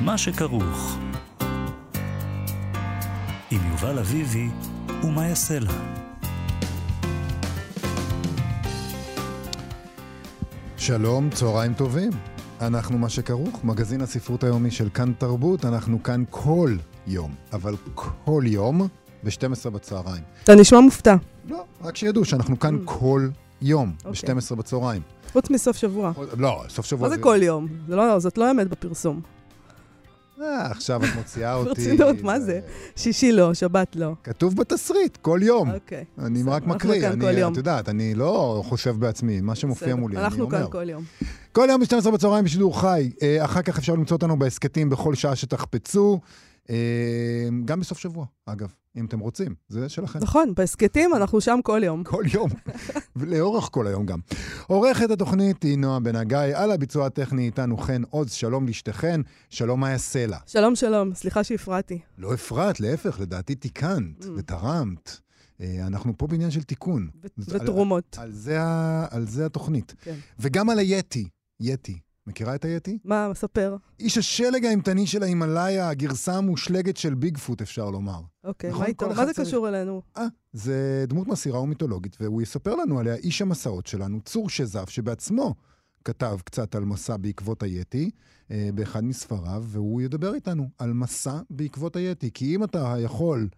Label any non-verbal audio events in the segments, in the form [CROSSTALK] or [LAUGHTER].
מה שכרוך. עם יובל אביבי ומה יעשה לה. שלום, צהריים טובים. אנחנו מה שכרוך, מגזין הספרות היומי של כאן תרבות, אנחנו כאן כל יום, אבל כל יום ב-12 בצהריים. אתה נשמע מופתע. לא, רק שידעו שאנחנו כאן Mm. כל יום אוקיי. ב-12 בצהריים. חוץ מסוף שבוע. לא, סוף שבוע מה זה כל יום? זה לא, זאת לא אמת בפרסום. אה, עכשיו את מוציאה [LAUGHS] אותי. ברצינות, מה זה? שישי לא, שבת לא. כתוב בתסריט, כל יום. אוקיי. אני רק אנחנו מקריא, כאן אני, כל יום. את יודעת, אני לא חושב בעצמי, מה שמופיע. מולי, אני אנחנו אומר. כאן כל יום. כל יום ב-12 בצהריים בשידור חי. אה, אחר כך אפשר למצוא אותנו בהסכתים בכל שעה שתחפצו. אה, גם בסוף שבוע, אגב, אם אתם רוצים. זה שלכם. נכון, בהסכתים אנחנו שם כל יום. כל יום, ולאורך כל היום גם. עורכת התוכנית היא נועה בן הגיא, על הביצוע הטכני איתנו חן עוז, שלום לשתיכן, שלום מאיה סלע. שלום, שלום, סליחה שהפרעתי. לא הפרעת, להפך, לדעתי תיקנת Mm. ותרמת. אה, אנחנו פה בעניין של תיקון. ו- זה- על- ותרומות. על זה, על זה התוכנית. כן. וגם על היתי, יתי. מכירה את היתי? מה, מספר? איש השלג האימתני של ההימאליה, הגרסה המושלגת של ביגפוט, אפשר לומר. אוקיי, נכון, מה איתו? מה זה צריך- קשור אלינו? אה, זה דמות מסירה ומיתולוגית, והוא יספר לנו עליה איש המסעות שלנו, צור שזף, שבעצמו כתב קצת על מסע בעקבות היתי אה, באחד מספריו, והוא ידבר איתנו על מסע בעקבות היתי. כי אם אתה יכול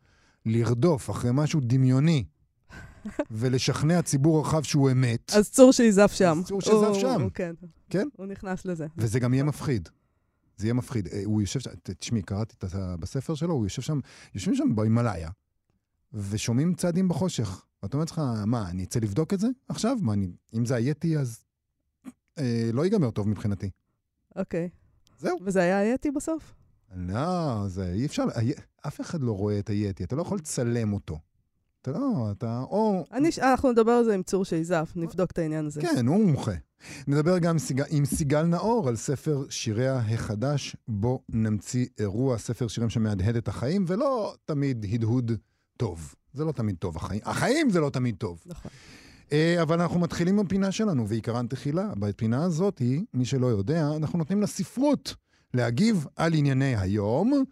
לרדוף אחרי משהו דמיוני ולשכנע ציבור רחב שהוא אמת, אז צור שיזף שם. צור שיזף הוא- שם. כן. כן? הוא נכנס לזה. וזה גם יהיה מפחיד. זה יהיה מפחיד. אה, הוא יושב שם, תשמעי, קראתי את בספר שלו, הוא יושב שם, יושבים שם בהימאליה, ושומעים צעדים בחושך. ואתה אומר לך, מה, אני אצא לבדוק את זה עכשיו? מה, אני, אם זה היתי, אז אה, לא ייגמר טוב מבחינתי. אוקיי. זהו. וזה היה היתי בסוף? לא, זה אי אפשר, הי- אף אחד לא רואה את היתי, אתה לא יכול לצלם אותו. אתה לא, אתה, או... אני, אנחנו נדבר על זה עם צור שיזף, נבדוק את העניין הזה. כן, הוא מומחה. נדבר גם סיג... עם סיגל נאור על ספר שיריה החדש, בו נמציא אירוע, ספר שירים שמהדהד את החיים, ולא תמיד הדהוד טוב. זה לא תמיד טוב, החיים. החיים זה לא תמיד טוב. נכון. אה, אבל אנחנו מתחילים בפינה שלנו, ועיקרן תחילה. בפינה הזאת מי שלא יודע, אנחנו נותנים לספרות להגיב על ענייני היום,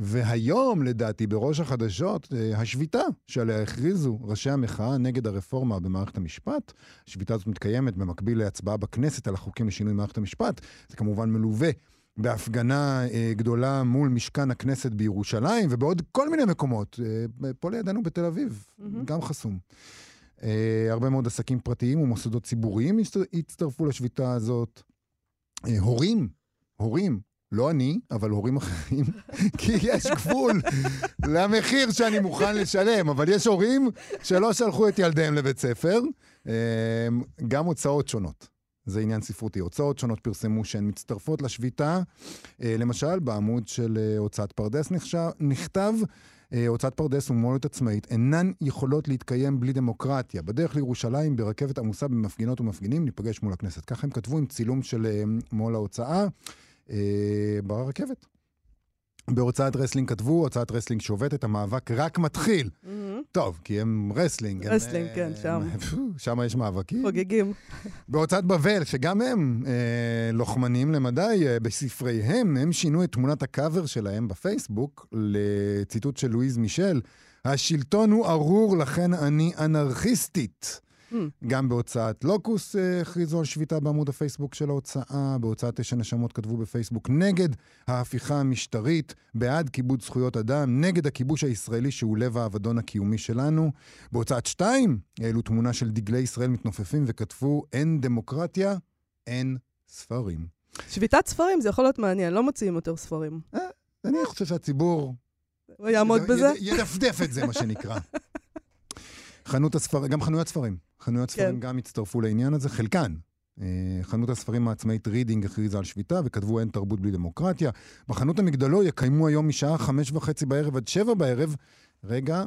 והיום, לדעתי, בראש החדשות, אה, השביתה שעליה הכריזו ראשי המחאה נגד הרפורמה במערכת המשפט. השביתה הזאת מתקיימת במקביל להצבעה בכנסת על החוקים לשינוי מערכת המשפט. זה כמובן מלווה בהפגנה אה, גדולה מול משכן הכנסת בירושלים, ובעוד כל מיני מקומות. אה, פה לידינו בתל אביב, מהמם. גם חסום. אה, הרבה מאוד עסקים פרטיים ומוסדות ציבוריים הצט- הצטרפו לשביתה הזאת. אה, הורים, הורים, לא אני, אבל הורים אחרים, [LAUGHS] כי יש גבול למחיר שאני מוכן לשלם, אבל יש הורים שלא שלחו את ילדיהם לבית ספר, אה, גם הוצאות שונות. זה עניין ספרותי. הוצאות שונות פרסמו שהן מצטרפות לשביתה. אה, למשל, בעמוד של אה, הוצאת פרדס נכתב, אה, הוצאת פרדס ומולדת עצמאית אינן יכולות להתקיים בלי דמוקרטיה. בדרך לירושלים, ברכבת עמוסה במפגינות ומפגינים, ניפגש מול הכנסת. ככה הם כתבו עם צילום של מו"ל ההוצאה אה, ברכבת. בהוצאת רסלינג כתבו, הוצאת רסלינג שובתת, המאבק רק מתחיל. מהמם. טוב, כי הם רסלינג. הם, רסלינג, אה, כן, שם. [LAUGHS] הם- שם יש מאבקים. חוגגים. בהוצאת בבל, שגם הם אה, לוחמנים למדי, אה, בספריהם, הם שינו את תמונת הקאבר שלהם בפייסבוק לציטוט של לואיז מישל, השלטון הוא ארור, לכן אני אנרכיסטית. Hmm. גם בהוצאת לוקוס אה, הכריזו על שביתה בעמוד הפייסבוק של ההוצאה, בהוצאת תשע נשמות כתבו בפייסבוק נגד ההפיכה המשטרית, בעד כיבוד זכויות אדם, נגד הכיבוש הישראלי שהוא לב האבדון הקיומי שלנו. בהוצאת שתיים העלו תמונה של דגלי ישראל מתנופפים וכתבו אין דמוקרטיה, אין ספרים. שביתת ספרים, זה יכול להיות מעניין, לא מוציאים יותר ספרים. אני חושב שהציבור הוא יעמוד יד- בזה? יד- ידפדף את זה, מה שנקרא. חנות הספרים, גם חנויות ספרים. חנויות ספרים כן. גם הצטרפו לעניין הזה, חלקן. אה, חנות הספרים העצמאית רידינג הכריזה על שביתה וכתבו אין תרבות בלי דמוקרטיה. בחנות המגדלור יקיימו היום משעה חמש וחצי בערב עד שבע בערב. רגע,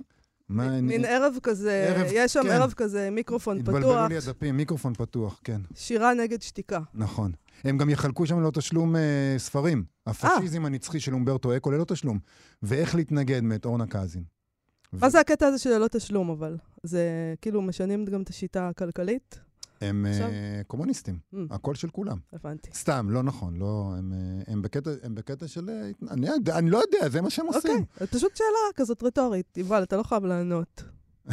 מה... אני- מין ערב כזה, ערב, יש שם כן. ערב כזה, מיקרופון התבלבלו פתוח, לי הדפים, מיקרופון פתוח, כן, שירה נגד שתיקה. נכון. הם גם יחלקו שם ללא תשלום אה, ספרים. הפשיזם הנצחי של אומברטו אקו ללא תשלום. ואיך להתנגד מאת אורנה קזין. מה זה הקטע הזה של ללא תשלום, אבל? זה כאילו משנים גם את השיטה הכלכלית? הם עכשיו? אה, קומוניסטים, Mm. הקול של כולם. הבנתי. סתם, לא נכון, לא, הם, אה, הם, בקטע, הם בקטע של... אה, אני, אני לא יודע, זה מה שהם אוקיי, עושים. אז פשוט שאלה כזאת רטורית. יובל, אתה לא חייב לענות. [LAUGHS]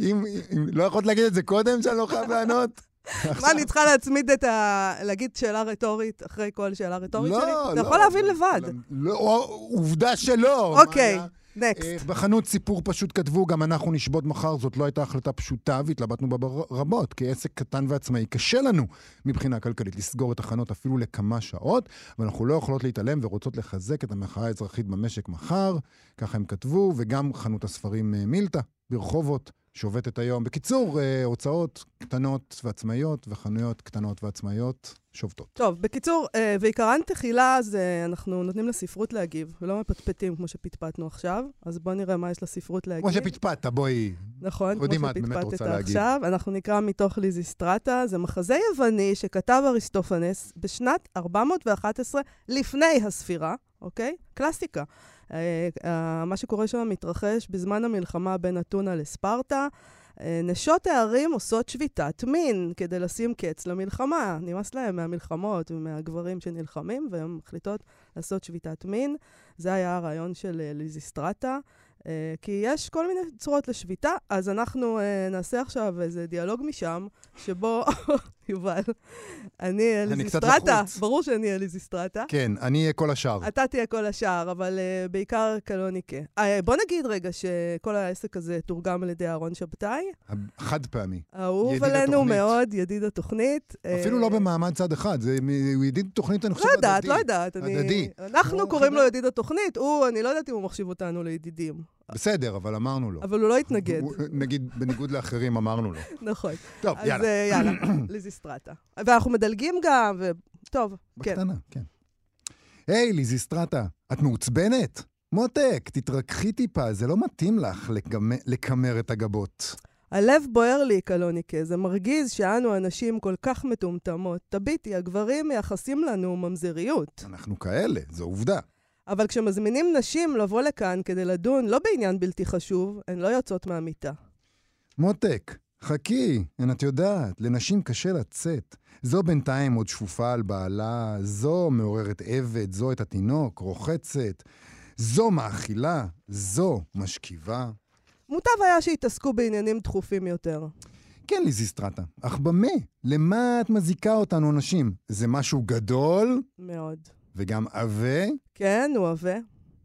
אם, אם לא יכולת להגיד את זה קודם, שאני לא חייב לענות? [LAUGHS] מה, אני צריכה להצמיד את ה... להגיד שאלה רטורית אחרי כל שאלה רטורית לא, שלי? לא. אתה יכול להבין לבד. לא, עובדה שלא. אוקיי? נקסט. אה, בחנות סיפור פשוט כתבו, גם אנחנו נשבות מחר, זאת לא הייתה החלטה פשוטה והתלבטנו בה רבות. כעסק קטן ועצמאי, קשה לנו מבחינה כלכלית לסגור את החנות אפילו לכמה שעות, ואנחנו לא יכולות להתעלם ורוצות לחזק את המחאה האזרחית במשק מחר, ככה הם כתבו, וגם חנות הספרים אה, מילטה ברחובות. שובתת היום. בקיצור, אה, הוצאות קטנות ועצמאיות וחנויות קטנות ועצמאיות שובתות. טוב, בקיצור, אה, ועיקרן תחילה זה אנחנו נותנים לספרות להגיב, ולא מפטפטים כמו שפטפטנו עכשיו, אז בואו נראה מה יש לספרות להגיב. כמו שפטפטת, בואי. נכון, כמו שפטפטת. עכשיו. אנחנו נקרא מתוך ליזיסטרטה, זה מחזה יווני שכתב אריסטופנס בשנת 411 לפני הספירה, אוקיי? קלאסיקה. אה, אה, מה שקורה שם מתרחש בזמן המלחמה בין אתונה לספרטה. אה, נשות הערים עושות שביתת מין כדי לשים קץ למלחמה. נמאס להם מהמלחמות ומהגברים שנלחמים, והן מחליטות לעשות שביתת מין. זה היה הרעיון של אה, ליזיסטרטה. אה, כי יש כל מיני צורות לשביתה, אז אנחנו נעשה עכשיו איזה דיאלוג משם, שבו, יובל, אני אני קצת אליזיסטרטה, לחוץ. ברור שאני אליזיסטרטה. כן, אני אהיה כל השאר. אתה תהיה כל השאר, אבל uh, בעיקר קלוניקה. Uh, בוא נגיד רגע שכל העסק הזה תורגם על ידי אהרון שבתאי, חד פעמי. אהוב עלינו התוכנית. מאוד, ידיד התוכנית. אפילו אה, לא במעמד צד אחד, זה הוא ידיד תוכנית, אני חושב, לא יודעת, הדדי. לא יודעת. אני- הדדי. אנחנו לא קוראים לו ידיד התוכנית, הוא, אני לא יודעת אם הוא מחשיב אותנו לידידים, בסדר, אבל אמרנו לו. אבל הוא לא התנגד. נגיד, בניגוד לאחרים, אמרנו לו. נכון. טוב, אז יאללה. אה, יאללה, [COUGHS] ליזיסטרטה. ואנחנו מדלגים גם, וטוב, כן. בקטנה, כן. היי, ליזיסטרטה, את מעוצבנת? מותק, תתרככי טיפה, זה לא מתאים לך לקמר את הגבות. הלב בוער לי, קלוניקה, זה מרגיז שאנו הנשים כל כך מטומטמות. תביטי, הגברים מייחסים לנו ממזריות. אנחנו כאלה, זו עובדה. אבל כשמזמינים נשים לבוא לכאן כדי לדון לא בעניין בלתי חשוב, הן לא יוצאות מהמיטה. מותק, חכי, הן את יודעת, לנשים קשה לצאת. זו בינתיים עוד שפופה על בעלה, זו מעוררת עבד, זו את התינוק, רוחצת. זו מאכילה, זו משכיבה. מוטב היה שיתעסקו בעניינים דחופים יותר. כן, ליזיסטרטה, אך במה? למה את מזיקה אותנו נשים? זה משהו גדול מאוד. וגם עבה? כן, הוא עבה.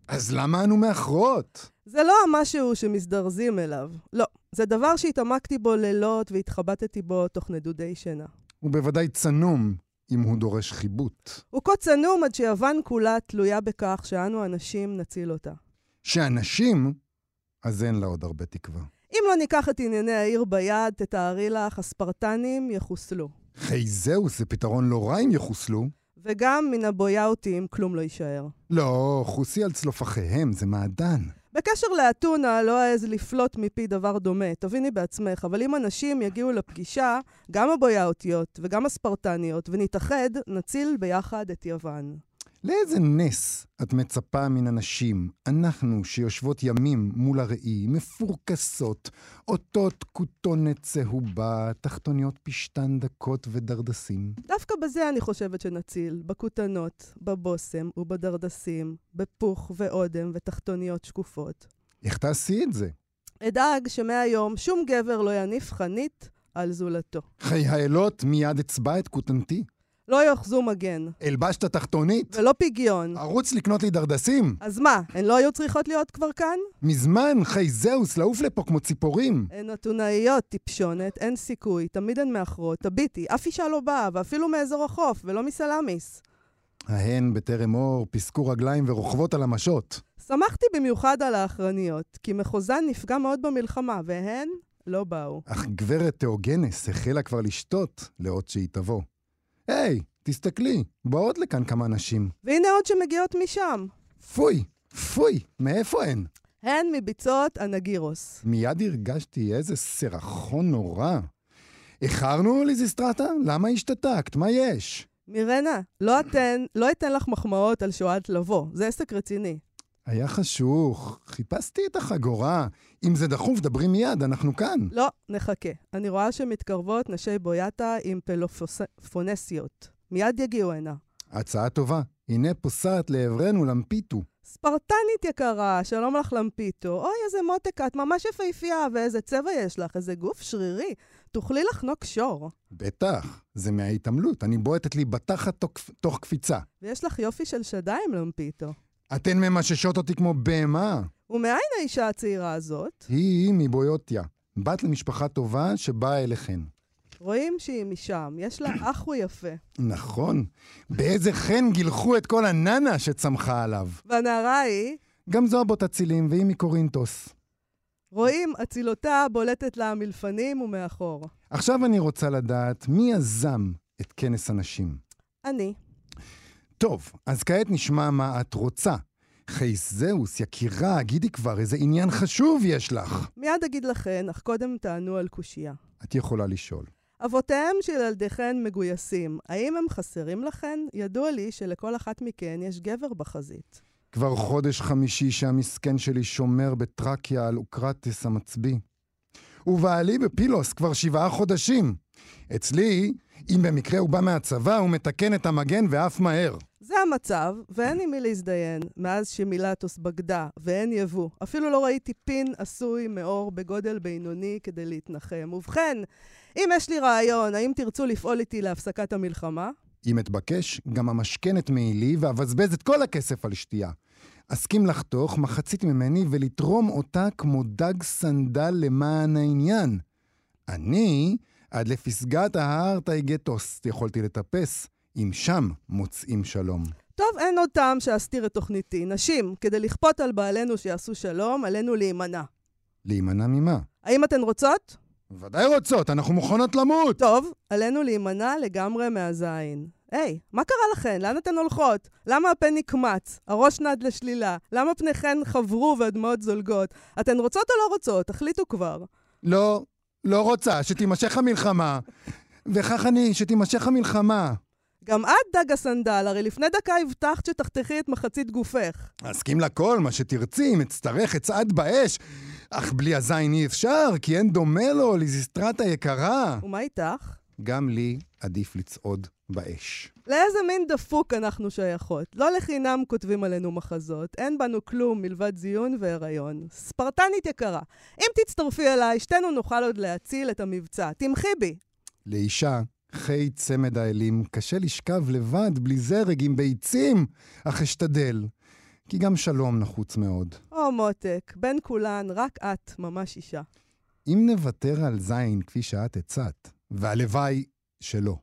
אז למה אנו מאחרות? זה לא המשהו שמזדרזים אליו. לא, זה דבר שהתעמקתי בו לילות והתחבטתי בו תוך נדודי שינה. הוא בוודאי צנום, אם הוא דורש חיבוט. הוא כה צנום עד שיוון כולה תלויה בכך שאנו הנשים נציל אותה. שאנשים, אז אין לה עוד הרבה תקווה. אם לא ניקח את ענייני העיר ביד, תתארי לך, הספרטנים יחוסלו. חייזאוס זה פתרון לא רע אם יחוסלו. וגם מן הבויאוטים כלום לא יישאר. לא, חוסי על צלופחיהם, זה מעדן. בקשר לאתונה, לא אעז לפלוט מפי דבר דומה, תביני בעצמך, אבל אם אנשים יגיעו לפגישה, גם הבויאוטיות וגם הספרטניות, ונתאחד, נציל ביחד את יוון. לאיזה נס את מצפה מן הנשים, אנחנו שיושבות ימים מול הראי, מפורקסות, אותות כותונת צהובה, תחתוניות פשתן דקות ודרדסים. דווקא בזה אני חושבת שנציל, בכותנות, בבושם ובדרדסים, בפוך ואודם ותחתוניות שקופות. איך תעשי את זה? אדאג שמהיום שום גבר לא יניף חנית על זולתו. חיי האלות מיד אצבע את כותנתי. לא יאחזו מגן, אלבש את התחתונית. ולא פגיון. ערוץ לקנות לי דרדסים. אז מה, הן לא היו צריכות להיות כבר כאן? מזמן חייזאוס לעוף לפה כמו ציפורים. הן אתונאיות, טיפשונת, אין סיכוי, תמיד הן מאחרות, תביטי, אף אישה לא באה, ואפילו מאזור החוף, ולא מסלאמיס. ההן בטרם אור פיסקו רגליים ורוכבות על המשות. שמחתי במיוחד על האחרניות, כי מחוזן נפגע מאוד במלחמה, והן לא באו. אך גברת תאוגנס החלה כבר לשתות לאות שהיא תבוא. היי, תסתכלי, באות לכאן כמה נשים. והנה עוד שמגיעות משם. פוי, פוי, מאיפה הן? הן מביצות הנגירוס. מיד הרגשתי איזה סירחון נורא. איחרנו, ליזיסטרטה? למה השתתקת? מה יש? מירנה, לא אתן, לא אתן לך מחמאות על שועד לבוא, זה עסק רציני. היה חשוך, חיפשתי את החגורה. אם זה דחוף, דברי מיד, אנחנו כאן. לא, נחכה. אני רואה שמתקרבות נשי בויאטה עם פלופונסיות. מיד יגיעו הנה. הצעה טובה. הנה פוסעת לעברנו למפיטו. ספרטנית יקרה, שלום לך למפיטו. אוי, איזה מותק את, ממש יפהפייה, ואיזה צבע יש לך, איזה גוף שרירי. תוכלי לחנוק שור. בטח, זה מההתעמלות. אני בועטת לי בתחת תוך, תוך קפיצה. ויש לך יופי של שדיים, למפיטו. אתן ממששות אותי כמו בהמה. ומאין האישה הצעירה הזאת? היא מבויוטיה, בת למשפחה טובה שבאה אליכן. רואים שהיא משם, יש לה [COUGHS] אחו יפה. נכון. באיזה חן גילחו את כל הננה שצמחה עליו. והנערה היא, גם זו הבות אצילים, והיא מקורינטוס. רואים, אצילותה בולטת לה מלפנים ומאחור. עכשיו אני רוצה לדעת מי יזם את כנס הנשים. אני. טוב, אז כעת נשמע מה את רוצה. חייס זהוס, יקירה, גידי כבר, איזה עניין חשוב יש לך. מיד אגיד לכן, אך קודם תענו על קושייה. את יכולה לשאול. אבותיהם של ילדיכן מגויסים. האם הם חסרים לכן? ידוע לי שלכל אחת מכן יש גבר בחזית. כבר חודש חמישי שהמסכן שלי שומר בטרקיה על אוקרטס המצביא. ובעלי בפילוס כבר שבעה חודשים. אצלי, אם במקרה הוא בא מהצבא, הוא מתקן את המגן ואף מהר. זה המצב, ואין עם מי להזדיין, מאז שמילטוס בגדה, ואין יבוא. אפילו לא ראיתי פין עשוי מאור בגודל בינוני כדי להתנחם. ובכן, אם יש לי רעיון, האם תרצו לפעול איתי להפסקת המלחמה? אם אתבקש, גם המשכנת מעילי ואבזבז את כל הכסף על שתייה. אסכים לחתוך מחצית ממני ולתרום אותה כמו דג סנדל למען העניין. אני, עד לפסגת ההר טייגטוס, יכולתי לטפס, אם שם מוצאים שלום. טוב, אין עוד טעם שאסתיר את תוכניתי. נשים, כדי לכפות על בעלינו שיעשו שלום, עלינו להימנע. להימנע ממה? האם אתן רוצות? ודאי רוצות, אנחנו מוכנות למות! טוב, עלינו להימנע לגמרי מהזין. היי, מה קרה לכן? לאן אתן הולכות? למה הפה נקמץ? הראש נד לשלילה? למה פניכן חברו והדמעות זולגות? אתן רוצות או לא רוצות? תחליטו כבר. לא, לא רוצה, שתימשך המלחמה. וכך אני, שתימשך המלחמה. גם את, דג הסנדל, הרי לפני דקה הבטחת שתחתכי את מחצית גופך. אסכים לכל, מה שתרצי, אם אצטרך, אצעד באש. אך בלי הזין אי אפשר, כי אין דומה לו, ליזיסטרטה יקרה. ומה איתך? גם לי עדיף לצעוד באש. לאיזה מין דפוק אנחנו שייכות? לא לחינם כותבים עלינו מחזות, אין בנו כלום מלבד זיון והיריון. ספרטנית יקרה, אם תצטרפי אליי, שתינו נוכל עוד להציל את המבצע. תמחי בי. לאישה, חי צמד האלים, קשה לשכב לבד, בלי זרג, עם ביצים, אך אשתדל. כי גם שלום נחוץ מאוד. או מותק, בין כולן, רק את ממש אישה. אם נוותר על זין כפי שאת הצעת, והלוואי שלא,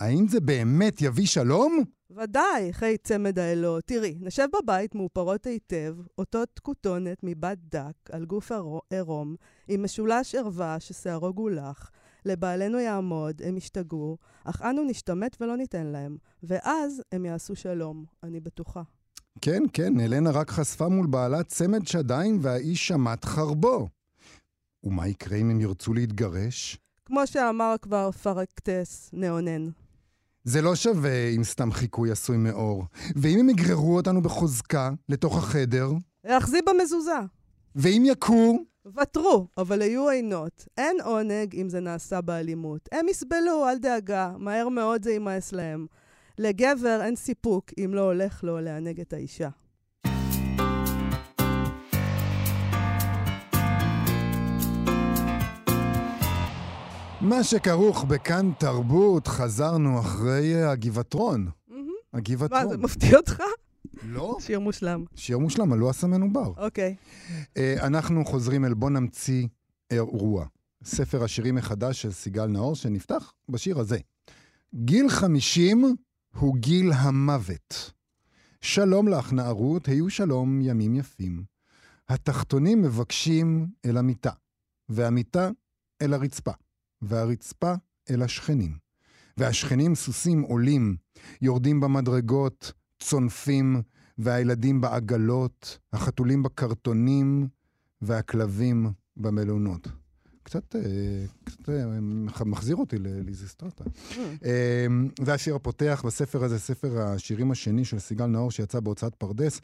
האם זה באמת יביא שלום? ודאי, חי צמד האלות. תראי, נשב בבית מאופרות היטב, אותות כותונת מבת דק על גוף עירום, עם משולש ערווה ששערו גולח. לבעלינו יעמוד, הם ישתגעו, אך אנו נשתמט ולא ניתן להם. ואז הם יעשו שלום, אני בטוחה. כן, כן, אלנה רק חשפה מול בעלה צמד שדיים והאיש שמט חרבו. ומה יקרה אם הם ירצו להתגרש? כמו שאמר כבר פרקטס, נאונן. זה לא שווה אם סתם חיקוי עשוי מאור. ואם הם יגררו אותנו בחוזקה לתוך החדר? להחזיא במזוזה. ואם יכו? ותרו, אבל היו עינות. אין עונג אם זה נעשה באלימות. הם יסבלו, אל דאגה, מהר מאוד זה יימאס להם. לגבר אין סיפוק אם לא הולך לו לענג את האישה. מה שכרוך בכאן תרבות, חזרנו אחרי הגבעתרון. הגבעתרון. מה, זה מפתיע אותך? לא. שיר מושלם. שיר מושלם, הלא הסמנו בר. אוקיי. אה, אנחנו חוזרים אל בוא נמציא אירוע. ספר השירים מחדש של סיגל נאור, שנפתח בשיר הזה. גיל 50 הוא גיל המוות. שלום לך, נערות, היו שלום ימים יפים. התחתונים מבקשים אל המיטה, והמיטה אל הרצפה, והרצפה אל השכנים. והשכנים סוסים עולים, יורדים במדרגות, צונפים, והילדים בעגלות, החתולים בקרטונים, והכלבים במלונות. קצת, אה, קצת אה, מחזיר אותי לליזיסטרטה. זה השיר הפותח בספר הזה, ספר השירים השני של סיגל נאור שיצא בהוצאת פרדס.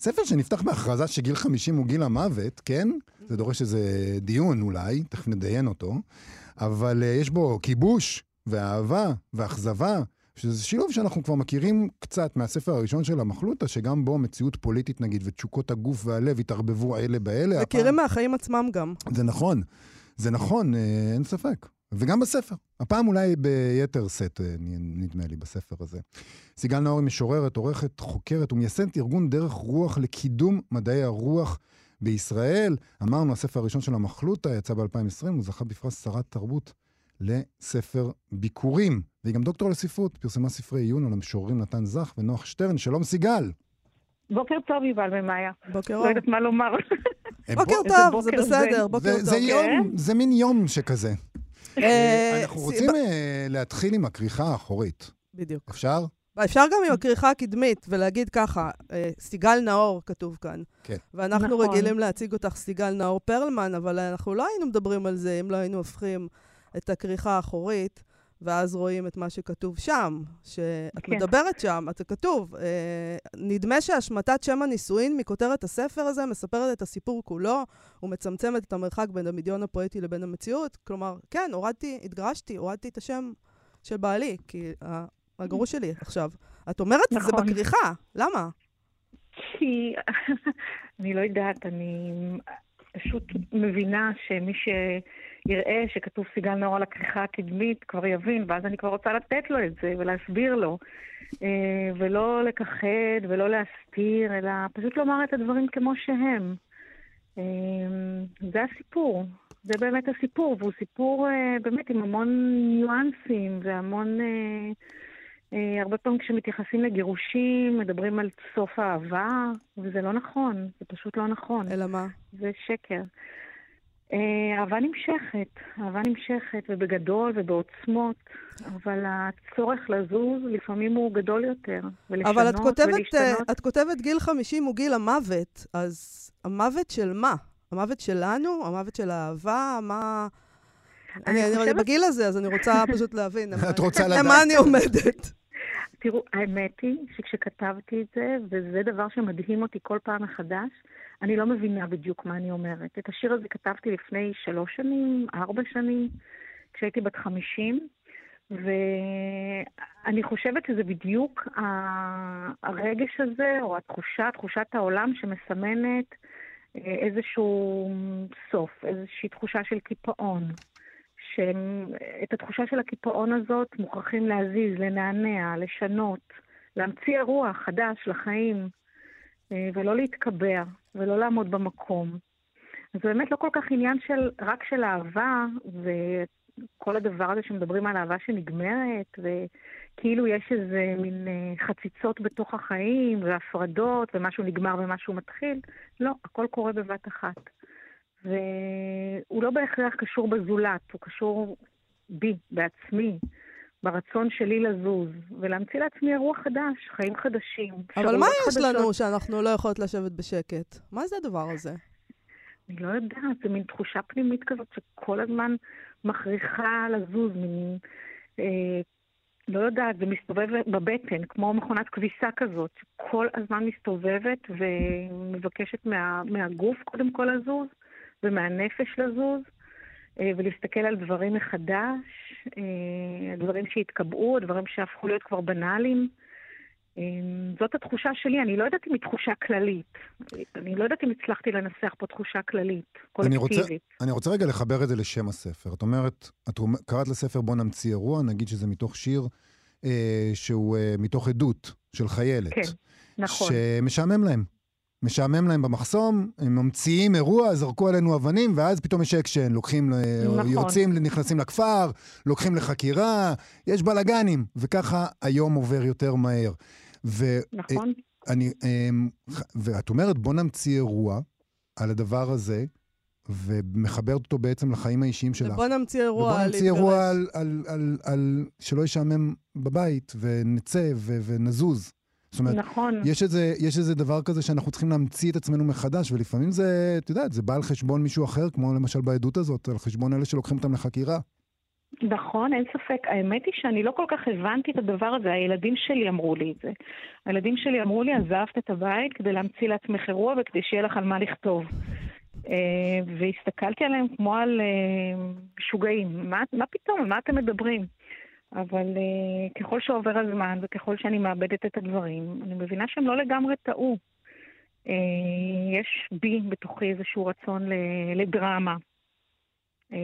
ספר שנפתח בהכרזה שגיל 50 הוא גיל המוות, כן? זה דורש איזה דיון אולי, תכף נדיין אותו, אבל uh, יש בו כיבוש ואהבה ואכזבה, שזה שילוב שאנחנו כבר מכירים קצת מהספר הראשון של המחלוטה, שגם בו מציאות פוליטית נגיד, ותשוקות הגוף והלב התערבבו אלה באלה. מכירים הפעם... מהחיים עצמם גם. זה נכון, זה נכון, אה, אין ספק. וגם בספר. הפעם אולי ביתר שאת, אה, נדמה לי, בספר הזה. סיגל נאור היא משוררת, עורכת, חוקרת ומייסדת ארגון דרך רוח לקידום מדעי הרוח בישראל. אמרנו, הספר הראשון של המחלוטה יצא ב-2020, הוא זכה בפרס שרת תרבות לספר ביקורים. והיא גם דוקטור לספרות, פרסמה ספרי עיון על המשוררים נתן זך ונוח שטרן. שלום סיגל. בוקר טוב, יובל ומאיה. בוקר אור. לא יודעת מה לומר. בוקר טוב, זה בסדר, בוקר טוב. זה יום, זה מין יום שכזה. אה, אנחנו רוצים אה, להתחיל עם הכריכה האחורית. בדיוק. אפשר? אפשר גם עם הכריכה הקדמית, ולהגיד ככה, אה, סיגל נאור כתוב כאן. כן. ואנחנו נכון. רגילים להציג אותך סיגל נאור פרלמן, אבל אנחנו לא היינו מדברים על זה אם לא היינו הופכים את הכריכה האחורית, ואז רואים את מה שכתוב שם, שאת כן. מדברת שם, את כתוב. אה, נדמה שהשמטת שם הנישואין מכותרת הספר הזה מספרת את הסיפור כולו, ומצמצמת את המרחק בין המדיון הפואטי לבין המציאות. כלומר, כן, הורדתי, התגרשתי, הורדתי את השם של בעלי, כי הגרוש שלי עכשיו. את אומרת נכון. את זה. בכריכה, למה? כי, [LAUGHS] אני לא יודעת, אני פשוט מבינה שמי שיראה שכתוב סיגל נאור על הכריכה הקדמית כבר יבין, ואז אני כבר רוצה לתת לו את זה ולהסביר לו. אה, ולא לכחד ולא להסתיר, אלא פשוט לומר את הדברים כמו שהם. אה, זה הסיפור. זה באמת הסיפור, והוא סיפור אה, באמת עם המון ניואנסים והמון... הרבה פעמים כשמתייחסים לגירושים, מדברים על סוף האהבה, וזה לא נכון, זה פשוט לא נכון. אלא מה? זה שקר. אה, אהבה נמשכת, אהבה נמשכת, ובגדול ובעוצמות, אבל הצורך לזוז לפעמים הוא גדול יותר, ולשנות אבל את כותבת, ולהשתנות. את כותבת גיל 50 הוא גיל המוות, אז המוות של מה? המוות שלנו? המוות של האהבה? מה... אני, אני, אני בגיל הזה, אז אני רוצה [LAUGHS] פשוט להבין. את רוצה לדעת. למה אני עומדת? תראו, האמת היא שכשכתבתי את זה, וזה דבר שמדהים אותי כל פעם מחדש, אני לא מבינה בדיוק מה אני אומרת. את השיר הזה כתבתי לפני שלוש שנים, ארבע שנים, כשהייתי בת חמישים, ואני חושבת שזה בדיוק הרגש הזה, או התחושה, תחושת העולם שמסמנת אה, איזשהו סוף, איזושהי תחושה של קיפאון. שאת התחושה של הקיפאון הזאת מוכרחים להזיז, לנענע, לשנות, להמציא אירוע חדש לחיים, אה, ולא להתקבע, ולא לעמוד במקום. זה באמת לא כל כך עניין של, רק של אהבה, וכל הדבר הזה שמדברים על אהבה שנגמרת, וכאילו יש איזה מין אה, חציצות בתוך החיים, והפרדות, ומשהו נגמר ומשהו מתחיל. לא, הכל קורה בבת אחת. והוא לא בהכרח קשור בזולת, הוא קשור בי, בעצמי, ברצון שלי לזוז, ולהמציא לעצמי אירוע חדש, חיים חדשים. אבל מה יש חדשות. לנו שאנחנו לא יכולות לשבת בשקט? מה זה הדבר הזה? אני לא יודעת, זו מין תחושה פנימית כזאת שכל הזמן מכריחה לזוז, מין... אה, לא יודעת, זה מסתובב בבטן, כמו מכונת כביסה כזאת, שכל הזמן מסתובבת ומבקשת מה, מהגוף קודם כל לזוז, ומהנפש לזוז, אה, ולהסתכל על דברים מחדש, אה, דברים שהתקבעו, דברים שהפכו להיות כבר בנאליים. אה, זאת התחושה שלי, אני לא יודעת אם היא תחושה כללית. אני לא יודעת אם הצלחתי לנסח פה תחושה כללית, קולקטיבית. אני רוצה, אני רוצה רגע לחבר את זה לשם הספר. את אומרת, את קראת לספר בוא נמציא אירוע, נגיד שזה מתוך שיר אה, שהוא אה, מתוך עדות של חיילת. כן, נכון. שמשעמם להם. משעמם להם במחסום, הם ממציאים אירוע, זרקו עלינו אבנים, ואז פתאום יש אקשן, לוקחים, נכון. יוצאים, נכנסים לכפר, לוקחים לחקירה, יש בלאגנים, וככה היום עובר יותר מהר. ו, נכון. אני, אמ, ואת אומרת, בוא נמציא אירוע על הדבר הזה, ומחברת אותו בעצם לחיים האישיים שלך. ובוא נמציא אירוע ובוא נמציא אירוע על, על, על, על שלא ישעמם בבית, ונצא ו, ונזוז. זאת אומרת, נכון. יש איזה, יש איזה דבר כזה שאנחנו צריכים להמציא את עצמנו מחדש, ולפעמים זה, את יודעת, זה בא על חשבון מישהו אחר, כמו למשל בעדות הזאת, על חשבון אלה שלוקחים אותם לחקירה. נכון, אין ספק. האמת היא שאני לא כל כך הבנתי את הדבר הזה, הילדים שלי אמרו לי את זה. הילדים שלי אמרו לי, עזבת את הבית כדי להמציא לעצמך אירוע וכדי שיהיה לך על מה לכתוב. אה, והסתכלתי עליהם כמו על אה, משוגעים. מה, מה פתאום? על מה אתם מדברים? אבל uh, ככל שעובר הזמן וככל שאני מאבדת את הדברים, אני מבינה שהם לא לגמרי טעו. Uh, יש בי בתוכי איזשהו רצון לדרמה. Uh,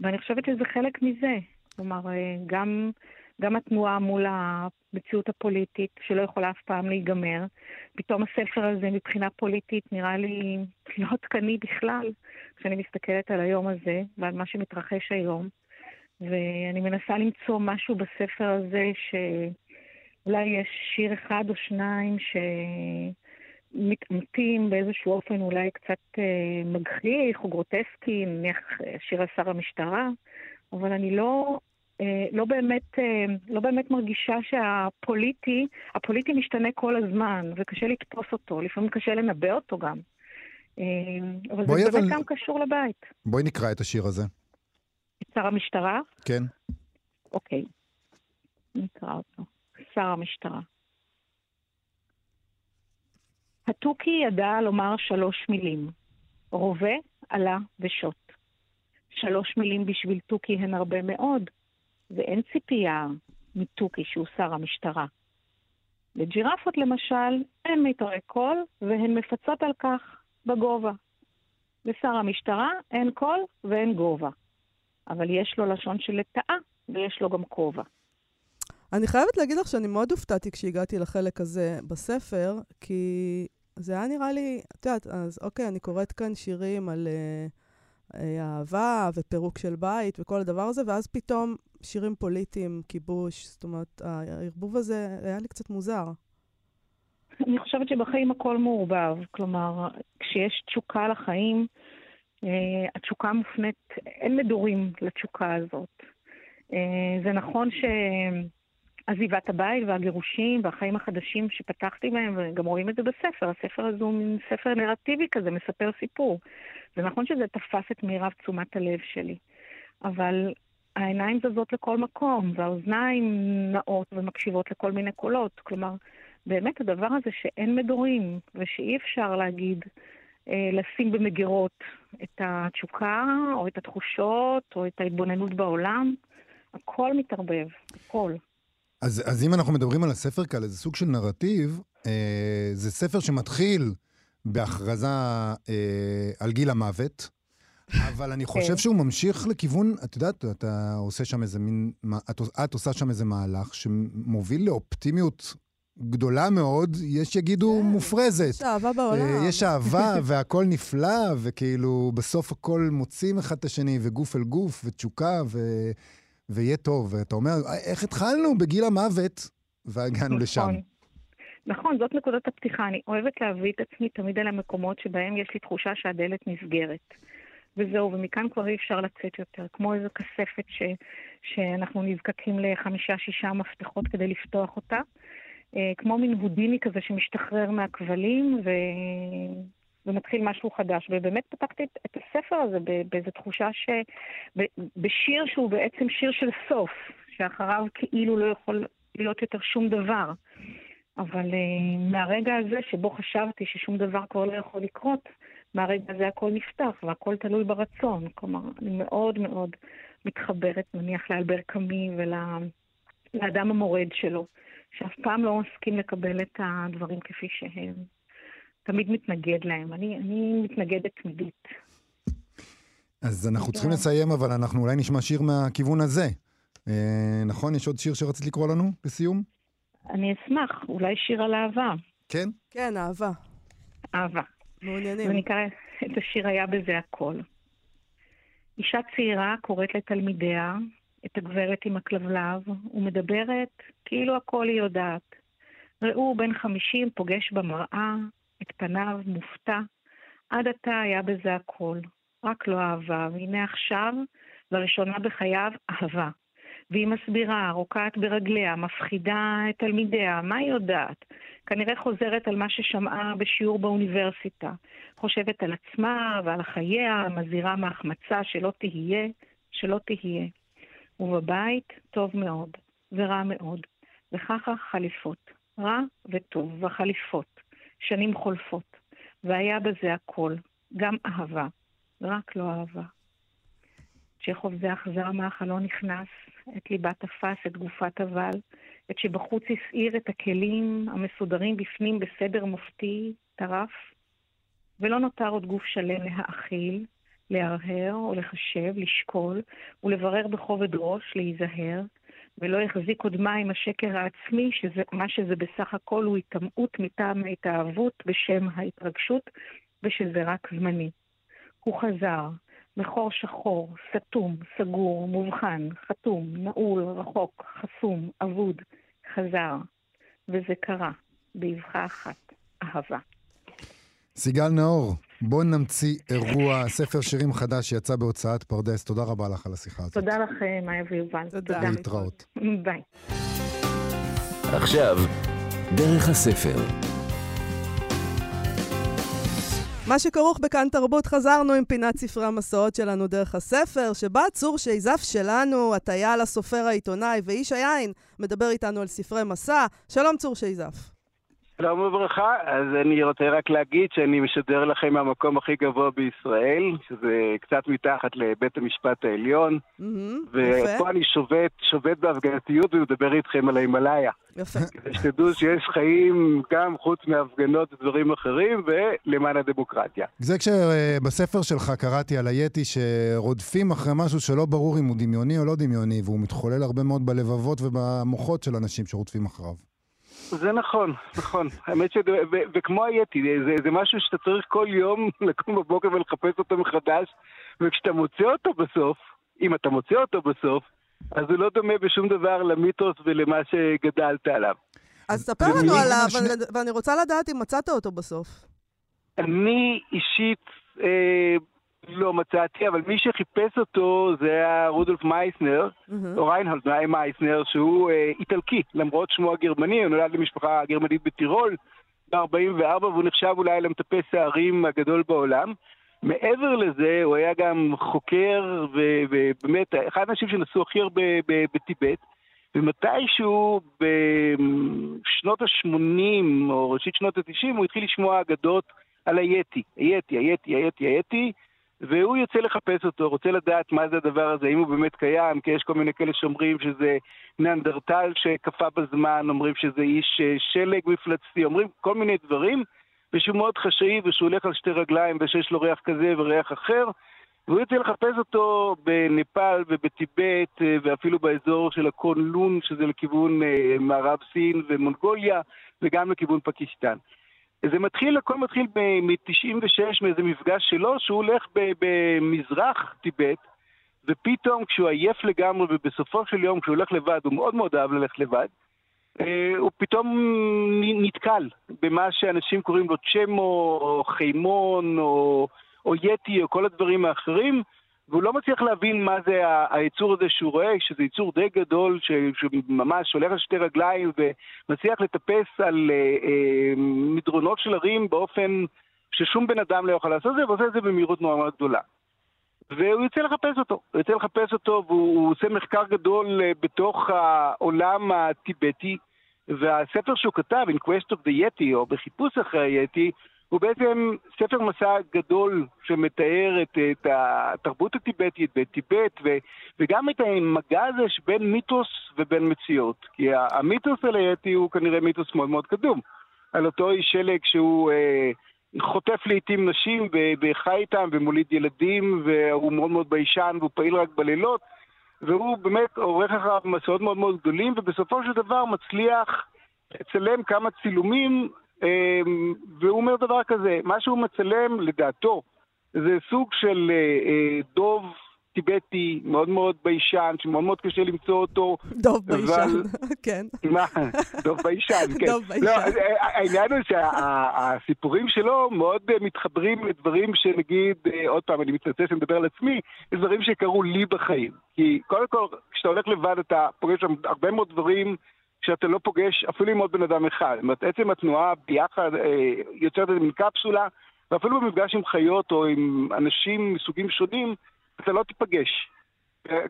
ואני חושבת שזה חלק מזה. כלומר, uh, גם, גם התנועה מול המציאות הפוליטית, שלא יכולה אף פעם להיגמר, פתאום הספר הזה מבחינה פוליטית נראה לי לא עדכני בכלל, כשאני מסתכלת על היום הזה ועל מה שמתרחש היום. ואני מנסה למצוא משהו בספר הזה שאולי יש שיר אחד או שניים שמתעמתים באיזשהו אופן אולי קצת אה, מגחיך או גרוטסקי, נניח אה, שיר על שר המשטרה, אבל אני לא, אה, לא, באמת, אה, לא באמת מרגישה שהפוליטי, הפוליטי משתנה כל הזמן, וקשה לתפוס אותו, לפעמים קשה לנבא אותו גם. אה, אבל זה באמת אבל... גם קשור לבית. בואי נקרא את השיר הזה. שר המשטרה? כן. אוקיי, נקרא אותו. שר המשטרה. התוכי ידע לומר שלוש מילים, רובה, עלה ושוט. שלוש מילים בשביל תוכי הן הרבה מאוד, ואין ציפייה מתוכי שהוא שר המשטרה. לג'ירפות למשל, אין מיתרי קול, והן מפצות על כך בגובה. לשר המשטרה אין קול ואין גובה. אבל יש לו לשון של לטאה, ויש לו גם כובע. אני חייבת להגיד לך שאני מאוד הופתעתי כשהגעתי לחלק הזה בספר, כי זה היה נראה לי, את יודעת, אז אוקיי, אני קוראת כאן שירים על uh, אהבה ופירוק של בית וכל הדבר הזה, ואז פתאום שירים פוליטיים, כיבוש, זאת אומרת, הערבוב הזה היה לי קצת מוזר. אני חושבת שבחיים הכל מעורבב. כלומר, כשיש תשוקה לחיים, אה, התשוקה מופנית, אין מדורים לתשוקה הזאת. אה, זה נכון שעזיבת הבית והגירושים והחיים החדשים שפתחתי בהם, וגם רואים את זה בספר, הספר הזה הוא מין ספר נרטיבי כזה, מספר סיפור. זה נכון שזה תפס את מירב תשומת הלב שלי, אבל העיניים זזות לכל מקום, והאוזניים נעות ומקשיבות לכל מיני קולות. כלומר, באמת הדבר הזה שאין מדורים, ושאי אפשר להגיד, אה, לשים במגירות את התשוקה, או את התחושות, או את ההתבוננות בעולם. הכל מתערבב, הכל. אז, אז אם אנחנו מדברים על הספר כאן, זה סוג של נרטיב, אה, זה ספר שמתחיל בהכרזה אה, על גיל המוות, אבל אני חושב כן. שהוא ממשיך לכיוון, את יודעת, אתה עושה שם איזה מין, את, את עושה שם איזה מהלך שמוביל לאופטימיות גדולה מאוד, יש שיגידו כן, מופרזת. יש אהבה בעולם. אה, יש אהבה [LAUGHS] והכל נפלא, וכאילו בסוף הכל מוצאים אחד את השני, וגוף אל גוף, ותשוקה, ו... ויהיה טוב. ואתה אומר, איך התחלנו בגיל המוות, והגענו נכון. לשם. נכון, זאת נקודת הפתיחה. אני אוהבת להביא את עצמי תמיד אל המקומות שבהם יש לי תחושה שהדלת נסגרת. וזהו, ומכאן כבר אי אפשר לצאת יותר. כמו איזו כספת ש, שאנחנו נזקקים לחמישה-שישה מפתחות כדי לפתוח אותה. אה, כמו מין הודיני כזה שמשתחרר מהכבלים ו... ומתחיל משהו חדש. ובאמת פתחתי את, את הספר הזה באיזו תחושה ש... בשיר שהוא בעצם שיר של סוף, שאחריו כאילו לא יכול להיות יותר שום דבר. אבל uh, מהרגע הזה שבו חשבתי ששום דבר כבר לא יכול לקרות, מהרגע הזה הכל נפתח והכל תלוי ברצון. כלומר, אני מאוד מאוד מתחברת, נניח, לאלבר קאמי ולאדם המורד שלו. שאף פעם לא מסכים לקבל את הדברים כפי שהם. תמיד מתנגד להם. אני, אני מתנגדת תמידית. אז אנחנו צריכים לסיים, אבל אנחנו אולי נשמע שיר מהכיוון הזה. אה, נכון? יש עוד שיר שרצית לקרוא לנו לסיום? אני אשמח, אולי שיר על אהבה. כן? כן, אהבה. אהבה. מעוניינים. ואני אקרא את השיר היה בזה הכל. אישה צעירה קוראת לתלמידיה את הגברת עם הכלבלב, ומדברת כאילו הכל היא יודעת. ראו בן חמישים פוגש במראה, את פניו מופתע, עד עתה היה בזה הכל, רק לא אהבה, והנה עכשיו, לראשונה בחייו, אהבה. והיא מסבירה, רוקעת ברגליה, מפחידה את תלמידיה, מה היא יודעת? כנראה חוזרת על מה ששמעה בשיעור באוניברסיטה. חושבת על עצמה ועל חייה, מזהירה מהחמצה שלא תהיה, שלא תהיה. ובבית טוב מאוד, ורע מאוד, וככה חליפות, רע וטוב, וחליפות, שנים חולפות, והיה בזה הכל, גם אהבה, רק לא אהבה. צ'כוב זה אכזר מהחלון נכנס, את ליבה תפס, את גופת אבל, את שבחוץ הסעיר את הכלים המסודרים בפנים בסדר מופתי, טרף, ולא נותר עוד גוף שלם להאכיל, להרהר או לחשב, לשקול ולברר בכובד ראש, להיזהר, ולא יחזיק עוד מים השקר העצמי, שזה, מה שזה בסך הכל הוא היטמעות מטעם ההתאהבות בשם ההתרגשות, ושזה רק זמני. הוא חזר, מחור שחור, סתום, סגור, מובחן, חתום, נעול, רחוק, חסום, אבוד, חזר. וזה קרה, באבחה אחת, אהבה. סיגל נאור, בוא נמציא אירוע, ספר שירים חדש שיצא בהוצאת פרדס. תודה רבה לך על השיחה הזאת. תודה לכם, מאיה ויובל. תודה. להתראות. ביי. עכשיו, דרך הספר. מה שכרוך בכאן תרבות, חזרנו עם פינת ספרי המסעות שלנו דרך הספר, שבה צור שייזף שלנו, הטייל, הסופר, העיתונאי ואיש היין, מדבר איתנו על ספרי מסע. שלום צור שייזף. שלום וברכה, אז אני רוצה רק להגיד שאני משדר לכם מהמקום הכי גבוה בישראל, שזה קצת מתחת לבית המשפט העליון, מהמם, ופה יפה, אני שובת, שובת בהפגנתיות ומדבר איתכם על ההימאליה. יפה. [LAUGHS] כדי שתדעו שיש חיים גם חוץ מהפגנות ודברים אחרים, ולמען הדמוקרטיה. זה כשבספר שלך קראתי על היתי שרודפים אחרי משהו שלא ברור אם הוא דמיוני או לא דמיוני, והוא מתחולל הרבה מאוד בלבבות ובמוחות של אנשים שרודפים אחריו. זה נכון, נכון. האמת ש... וכמו היתי, זה, זה משהו שאתה צריך כל יום [LAUGHS] לקום בבוקר ולחפש אותו מחדש, וכשאתה מוצא אותו בסוף, אם אתה מוצא אותו בסוף, אז הוא לא דומה בשום דבר למיתוס ולמה שגדלת עליו. אז ספר לנו עליו, שני- ואני רוצה לדעת אם מצאת אותו בסוף. אני אישית אה, לא מצאתי, אבל מי שחיפש אותו זה היה רודולף מייסנר, מהמם. או ריינהולד מייסנר, שהוא אה, איטלקי, למרות שמו הגרמני, הוא נולד למשפחה גרמנית בטירול ב-44, והוא נחשב אולי למטפס הערים הגדול בעולם. מעבר לזה, הוא היה גם חוקר, ובאמת, אחד האנשים שנסעו הכי הרבה בטיבט, ומתישהו בשנות ה-80 או ראשית שנות ה-90 הוא התחיל לשמוע אגדות על היתי, היתי, היתי, היתי, היתי, והוא יוצא לחפש אותו, רוצה לדעת מה זה הדבר הזה, אם הוא באמת קיים, כי יש כל מיני כאלה שאומרים שזה ניאנדרטל שקפא בזמן, אומרים שזה איש אה, שלג מפלצתי, אומרים כל מיני דברים, ושהוא מאוד חשאי ושהוא הולך על שתי רגליים ושיש לו ריח כזה וריח אחר, והוא יוצא לחפש אותו בנפאל ובטיבט אה, ואפילו באזור של הקון לון, שזה לכיוון אה, מערב סין ומונגוליה, וגם לכיוון פקיסטן. זה מתחיל, הכל מתחיל מ-96 מאיזה מפגש שלו, שהוא הולך במזרח טיבט, ופתאום כשהוא עייף לגמרי, ובסופו של יום כשהוא הולך לבד, הוא מאוד מאוד אהב ללכת לבד, אה, הוא פתאום נתקל במה שאנשים קוראים לו צ'מו, או חיימון, או, או יטי, או כל הדברים האחרים, והוא לא מצליח להבין מה זה היצור הזה שהוא רואה, שזה יצור די גדול, שממש הולך על שתי רגליים ומצליח לטפס על אה, אה, מדרונות של הרים באופן ששום בן אדם לא יכול לעשות את זה, ועושה את זה במהירות נורא מאוד גדולה. והוא יוצא לחפש אותו, הוא יוצא לחפש אותו והוא עושה מחקר גדול אה, בתוך העולם הטיבטי, והספר שהוא כתב, In Quest of the Yeti, או בחיפוש אחרי היתי, הוא בעצם ספר מסע גדול שמתאר את, את התרבות הטיבטית ואת טיבט, ו, וגם את המגע הזה שבין מיתוס ובין מציאות. כי המיתוס על היתי הוא כנראה מיתוס מאוד מאוד קדום. על אותו איש שלג שהוא אה, חוטף לעיתים נשים וחי איתם ומוליד ילדים, והוא מאוד מאוד ביישן והוא פעיל רק בלילות, והוא באמת עורך אחריו מסעות מאוד מאוד גדולים, ובסופו של דבר מצליח לצלם כמה צילומים, והוא אומר דבר כזה, מה שהוא מצלם לדעתו זה סוג של אה, אה, דוב טיבטי מאוד מאוד ביישן, שמאוד מאוד קשה למצוא אותו. דוב ביישן, [LAUGHS] כן. מה? דוב ביישן, כן. דוב ביישן. לא, אה, העניין הוא שהסיפורים שלו מאוד אה, מתחברים לדברים שנגיד, עוד פעם, אני מתנצל שאני מדבר על עצמי, דברים שקרו לי בחיים. כי קודם כל, כשאתה הולך לבד אתה פוגש שם הרבה מאוד דברים שאתה לא פוגש אפילו עם עוד בן אדם אחד. זאת אומרת, עצם התנועה ביחד אה, יוצרת איזה מין קפסולה, ואפילו במפגש עם חיות או עם אנשים מסוגים שונים, אתה לא תיפגש.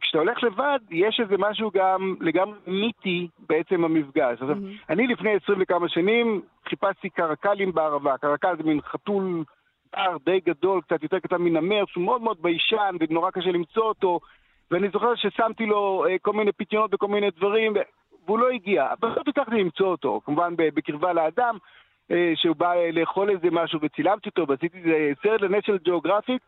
כשאתה הולך לבד, יש איזה משהו גם לגמרי מיתי בעצם המפגש. עכשיו, מהמם. אני לפני עשרים וכמה שנים חיפשתי קרקלים בערבה. קרקל זה מין חתול בר די גדול, קצת יותר קטן מן המר, שהוא מאוד מאוד ביישן ונורא קשה למצוא אותו. ואני זוכר ששמתי לו אה, כל מיני פיתיונות וכל מיני דברים, והוא לא הגיע. בסוף הצלחתי למצוא אותו, כמובן בקרבה לאדם, אה, שהוא בא אה, לאכול איזה משהו וצילמתי אותו, ועשיתי איזה סרט לנשל ג'אוגרפיק.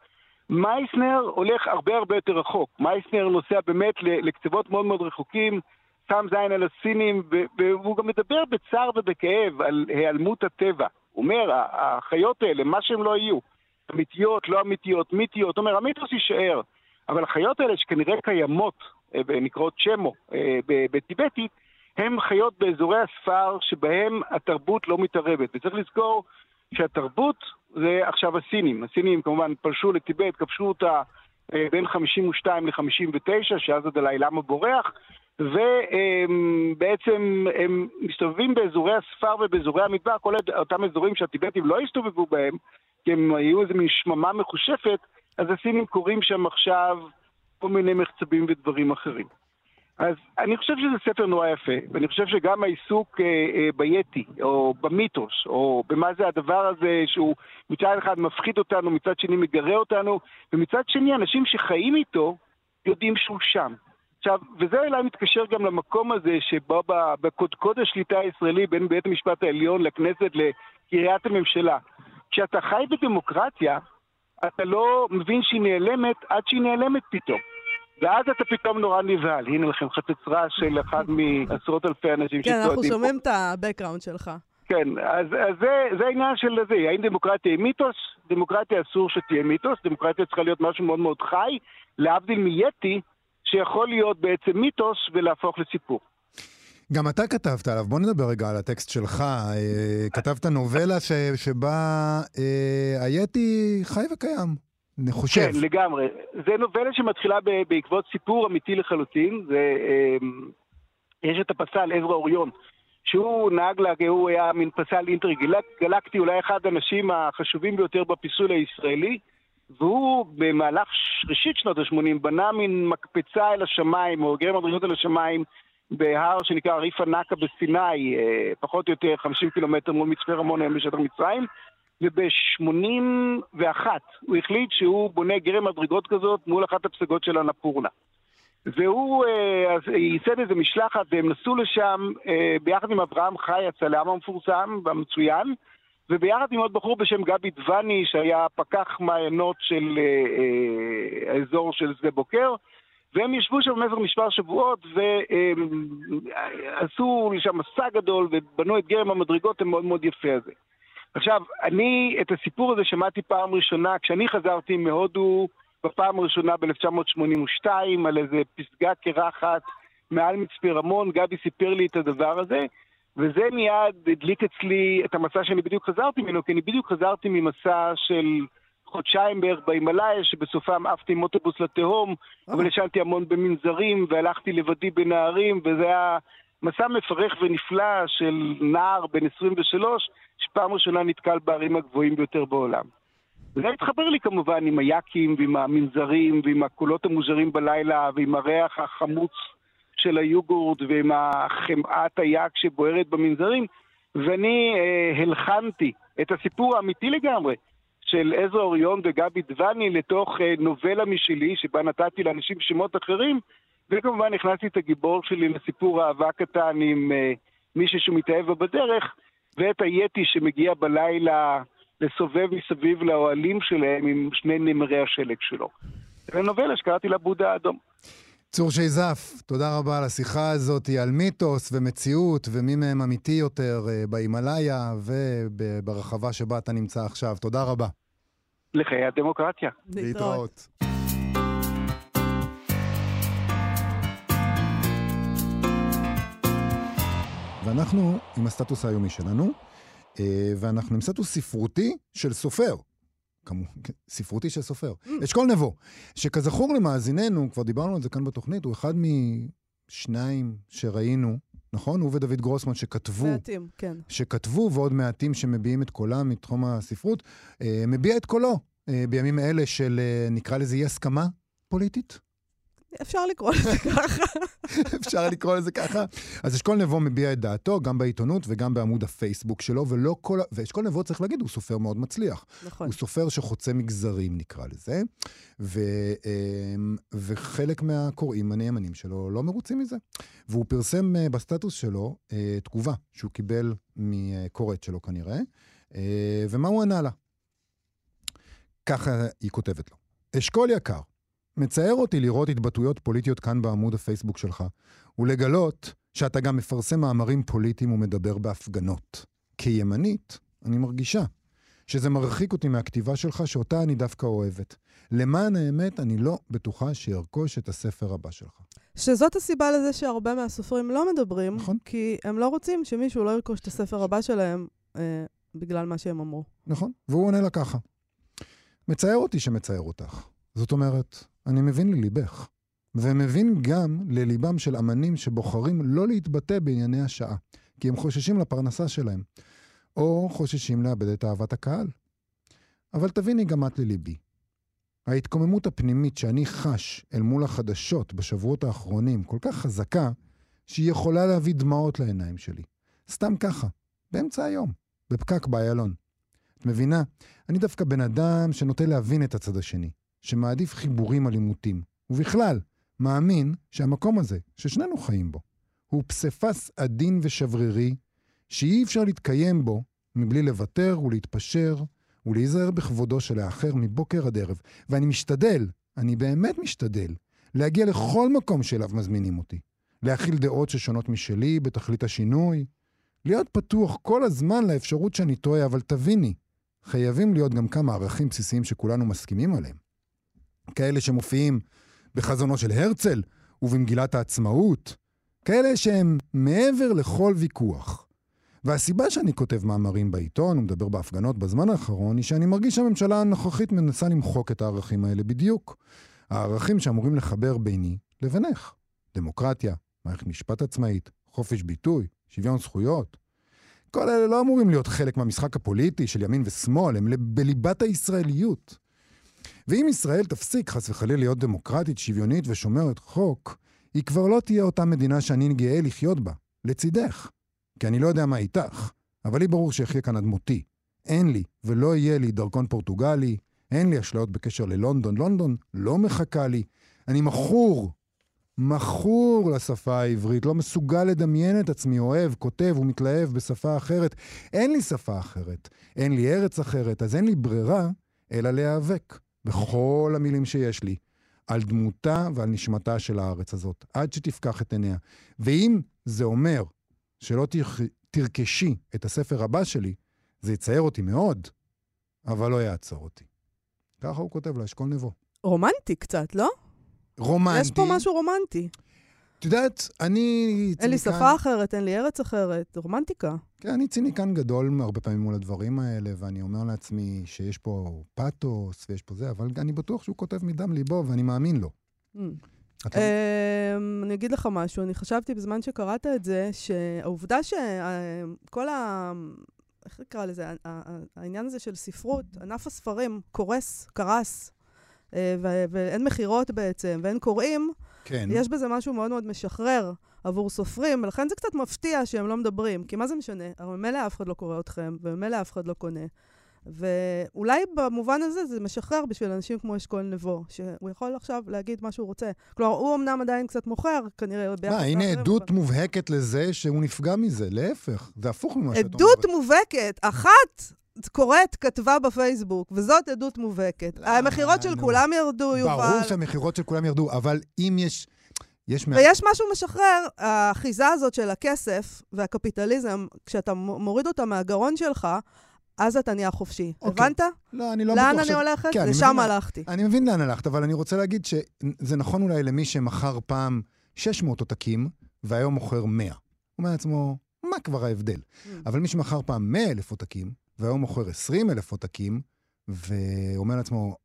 מייסנר הולך הרבה הרבה יותר רחוק. מייסנר נוסע באמת לקצוות מאוד מאוד רחוקים, שם זין על הסינים, והוא גם מדבר בצער ובכאב על היעלמות הטבע. הוא אומר, "ה- החיות האלה, מה שהם לא יהיו, אמיתיות, לא אמיתיות, מיתיות, הוא אומר, המיתוס יישאר, אבל החיות האלה שכנראה קיימות, אה, אה, ב- בטיבטית, הם חיות באזורי הספר שבהם התרבות לא מתערבת. וצריך לזכור שהתרבות זה עכשיו הסינים. הסינים כמובן פלשו לטיבט, כבשו אותה אה, בין 52 ל-59, שאז הדלאי למה בורח, ובעצם הם מסתובבים באזורי הספר ובאזורי המדבר, כל אותם אזורים שהטיבטים לא הסתובבו בהם, כי הם היו איזה מין שממה מחושפת, אז הסינים קוראים שם עכשיו כל מיני מחצבים ודברים אחרים. אז אני חושב שזה ספר נורא יפה, ואני חושב שגם העיסוק אה, אה, ביתי, או במיתוס, או במה זה הדבר הזה שהוא מצד אחד מפחיד אותנו, מצד שני מגרה אותנו, ומצד שני אנשים שחיים איתו יודעים שהוא שם. עכשיו, וזה אולי מתקשר גם למקום הזה שבו בקודקוד השליטה הישראלי בין בית המשפט העליון לכנסת לקריית הממשלה. כשאתה חי בדמוקרטיה, אתה לא מבין שהיא נעלמת עד שהיא נעלמת פתאום. ואז אתה פתאום נורא נבהל. הנה לכם חצוצרה של אחד [LAUGHS] מעשרות אלפי אנשים כן, אנחנו שצועדים. שומעים את ה-background שלך. כן, אז, אז זה, זה העניין של זה, האם דמוקרטיה היא מיתוס? דמוקרטיה אסור שתהיה מיתוס, דמוקרטיה צריכה להיות משהו מאוד מאוד חי, להבדיל מיתי, שיכול להיות בעצם מיתוס ולהפוך לסיפור. גם אתה כתבת עליו, בוא נדבר רגע על הטקסט שלך. אה, כתבת נובלה ש, שבה אה, היתי חי וקיים, אני חושב. כן, לגמרי. זה נובלה שמתחילה בעקבות סיפור אמיתי לחלוטין. זה, אמ, יש את הפסל עזרא אוריון, שהוא נהג לה, הוא היה מין פסל אינטרגלקטי, אולי אחד האנשים החשובים ביותר בפיסול הישראלי, והוא במהלך ראשית שנות ה-80 בנה מין מקפצה אל השמיים, או גרם מדרגות אל השמיים, בהר שנקרא ריף הנקה בסיני, אה, פחות או יותר 50 קילומטר מול מצפה רמון היום בשטח מצרים. וב-81 הוא החליט שהוא בונה גרם מדרגות כזאת מול אחת הפסגות של הנפורנה. והוא אה, ייסד איזה משלחת והם נסעו לשם אה, ביחד עם אברהם חי, הצלם המפורסם והמצוין, וביחד עם עוד בחור בשם גבי דבני, שהיה פקח מעיינות של אה, אה, האזור של שדה בוקר, והם ישבו שם במשך מספר שבועות ועשו לשם מסע גדול ובנו את גרם המדרגות המאוד מאוד יפה הזה. עכשיו, אני את הסיפור הזה שמעתי פעם ראשונה כשאני חזרתי מהודו בפעם הראשונה ב-1982 על איזה פסגה קרחת מעל מצפה רמון, גבי סיפר לי את הדבר הזה, וזה מיד הדליק אצלי את המסע שאני בדיוק חזרתי ממנו, כי אני בדיוק חזרתי ממסע של חודשיים בערך בהימאליה, שבסופם עפתי עם אוטובוס לתהום, אבל ישנתי המון במנזרים, והלכתי לבדי בנהרים, וזה היה מסע מפרך ונפלא של נער בן 23, שפעם ראשונה נתקל בערים הגבוהים ביותר בעולם. וזה התחבר לי כמובן עם היאקים ועם המנזרים ועם הקולות המוזרים בלילה ועם הריח החמוץ של היוגורט ועם החמאת היק שבוערת במנזרים, ואני אה, הלחנתי את הסיפור האמיתי לגמרי של עזרא אוריון וגבי דבני לתוך אה, נובלה משלי, שבה נתתי לאנשים שמות אחרים, וכמובן הכנסתי את הגיבור שלי לסיפור אהבה קטן עם אה, מישהו שמתאהב בה בדרך, ואת היתי שמגיע בלילה לסובב מסביב לאוהלים שלהם עם שני נמרי השלג שלו. זו נובלה שקראתי לה בודה האדום. צור שייזף, תודה רבה על השיחה הזאת על מיתוס ומציאות ומי מהם אמיתי יותר אה, בהימאליה וברחבה שבה אתה נמצא עכשיו. תודה רבה. לחיי הדמוקרטיה. להתראות. ואנחנו עם הסטטוס היומי שלנו, אה, ואנחנו עם סטטוס ספרותי של סופר. כמו, ספרותי של סופר. אשכול נבו, שכזכור למאזיננו, כבר דיברנו על זה כאן בתוכנית, הוא אחד משניים שראינו, נכון? הוא ודוד גרוסמן שכתבו, מעטים, כן. שכתבו, ועוד מעטים שמביעים את קולם מתחום הספרות, אה, מביע את קולו אה, בימים אלה של, נקרא לזה אי הסכמה פוליטית? אפשר לקרוא לזה [LAUGHS] ככה. אפשר לקרוא לזה ככה. אז אשכול נבו מביע את דעתו, גם בעיתונות וגם בעמוד הפייסבוק שלו, ולא כל... ואשכול נבו, צריך להגיד, הוא סופר מאוד מצליח. נכון. הוא סופר שחוצה מגזרים, נקרא לזה, ו, אמ, וחלק מהקוראים הנאמנים שלו לא מרוצים מזה. והוא פרסם אה, בסטטוס שלו אה, תגובה שהוא קיבל מקוראת שלו כנראה, אה, ומה הוא ענה לה? ככה היא כותבת לו. אשכול יקר, מצער אותי לראות התבטאויות פוליטיות כאן בעמוד הפייסבוק שלך, ולגלות שאתה גם מפרסם מאמרים פוליטיים ומדבר בהפגנות. כימנית, אני מרגישה שזה מרחיק אותי מהכתיבה שלך, שאותה אני דווקא אוהבת. למען האמת, אני לא בטוחה שארכוש את הספר הבא שלך. שזאת הסיבה לזה שהרבה מהסופרים לא מדברים, נכון. כי הם לא רוצים שמישהו לא ירכוש את הספר הבא שלהם אה, בגלל מה שהם אמרו. נכון? והוא עונה לה ככה. מצער אותי שמצער אותך. זאת אומרת, אני מבין לליבך. ומבין גם לליבם של אמנים שבוחרים לא להתבטא בענייני השעה, כי הם חוששים לפרנסה שלהם, או חוששים לאבד את אהבת הקהל. אבל תביני גם את לליבי. ההתקוממות הפנימית שאני חש אל מול החדשות בשבועות האחרונים כל כך חזקה, שהיא יכולה להביא דמעות לעיניים שלי. סתם ככה, באמצע היום, בפקק באיילון. את מבינה? אני דווקא בן אדם שנוטה להבין את הצד השני, שמעדיף חיבורים על עימותים, ובכלל, מאמין שהמקום הזה, ששנינו חיים בו, הוא פסיפס עדין ושברירי, שאי אפשר להתקיים בו מבלי לוותר ולהתפשר ולהיזהר בכבודו של האחר מבוקר עד ערב. ואני משתדל, אני באמת משתדל, להגיע לכל מקום שאליו מזמינים אותי. להכיל דעות ששונות משלי בתכלית השינוי, להיות פתוח כל הזמן לאפשרות שאני טועה, אבל תביני, חייבים להיות גם כמה ערכים בסיסיים שכולנו מסכימים עליהם. כאלה שמופיעים בחזונו של הרצל ובמגילת העצמאות, כאלה שהם מעבר לכל ויכוח. והסיבה שאני כותב מאמרים בעיתון ומדבר בהפגנות בזמן האחרון, היא שאני מרגיש שהממשלה הנוכחית מנסה למחוק את הערכים האלה בדיוק. הערכים שאמורים לחבר ביני לבינך. דמוקרטיה, מערכת משפט עצמאית, חופש ביטוי, שוויון זכויות. כל אלה לא אמורים להיות חלק מהמשחק הפוליטי של ימין ושמאל, הם בליבת הישראליות. ואם ישראל תפסיק חס וחלילה להיות דמוקרטית, שוויונית ושומרת חוק, היא כבר לא תהיה אותה מדינה שאני גאה לחיות בה, לצידך. כי אני לא יודע מה איתך, אבל לי ברור שאחיה כאן עד מותי. אין לי ולא יהיה לי דרכון פורטוגלי, אין לי אשליות בקשר ללונדון. לונדון לא מחכה לי. אני מכור, מכור לשפה העברית, לא מסוגל לדמיין את עצמי אוהב, כותב ומתלהב בשפה אחרת. אין לי שפה אחרת, אין לי ארץ אחרת, אז אין לי ברירה אלא להיאבק בכל המילים שיש לי על דמותה ועל נשמתה של הארץ הזאת, עד שתפקח את עיניה. ואם זה אומר שלא. תרכשי את הספר הבא שלי, זה יצייר אותי מאוד, אבל לא יעצור אותי. ככה הוא כותב לאשכול נבו. רומנטי קצת, לא? רומנטי. יש פה משהו רומנטי. את יודעת, אני... אין לי ציניקן- שפה אחרת, אין לי ארץ אחרת, רומנטיקה. כן, אני ציניקן גדול הרבה פעמים מול הדברים האלה, ואני אומר לעצמי שיש פה פאתוס ויש פה זה, אבל אני בטוח שהוא כותב מדם ליבו, ואני מאמין לו. Mm. לא- אמ, אני אגיד לך משהו, אני חשבתי בזמן שקראת את זה, שהעובדה שכל ה... איך נקרא לזה? העניין הזה של ספרות, ענף הספרים קורס, קרס, אה, ואין מכירות בעצם, ואין קוראים, כן. יש בזה משהו מאוד מאוד משחרר עבור סופרים, ולכן זה קצת מפתיע שהם לא מדברים, כי מה זה משנה? הרי ממילא אף אחד לא קורא אתכם, וממילא אף אחד לא קונה. ואולי במובן הזה זה משחרר בשביל אנשים כמו אשכול נבו, שהוא יכול עכשיו להגיד מה שהוא רוצה. כלומר, הוא אמנם עדיין קצת מוכר, כנראה ביחס מה, הנה עדות אבל- מובהקת לזה שהוא נפגע מזה, להפך, זה הפוך ממה שאת אומרת. עדות מובהקת, אחת קוראת, כתבה בפייסבוק, וזאת עדות מובהקת. לא, המכירות של. כולם ירדו, יובל. ברור שהמכירות של כולם ירדו, אבל אם יש... יש... מה- ויש משהו משחרר, האחיזה הזאת של הכסף והקפיטליזם, כשאתה מוריד אותה מהגרון שלך, אז אתה נהיה חופשי. אוקיי. הבנת? לא, אני לא בטוח לאן ש... אני הולכת? כן, אני לשם מבין. הלכתי. אני מבין לאן הלכת, אבל אני רוצה להגיד שזה נכון אולי למי שמכר פעם 600 עותקים, והיום מוכר 100. הוא אומר לעצמו, מה כבר ההבדל? Mm. אבל מי שמכר פעם 100 אלף עותקים, והיום מוכר 20 אלף עותקים, ואומר לעצמו,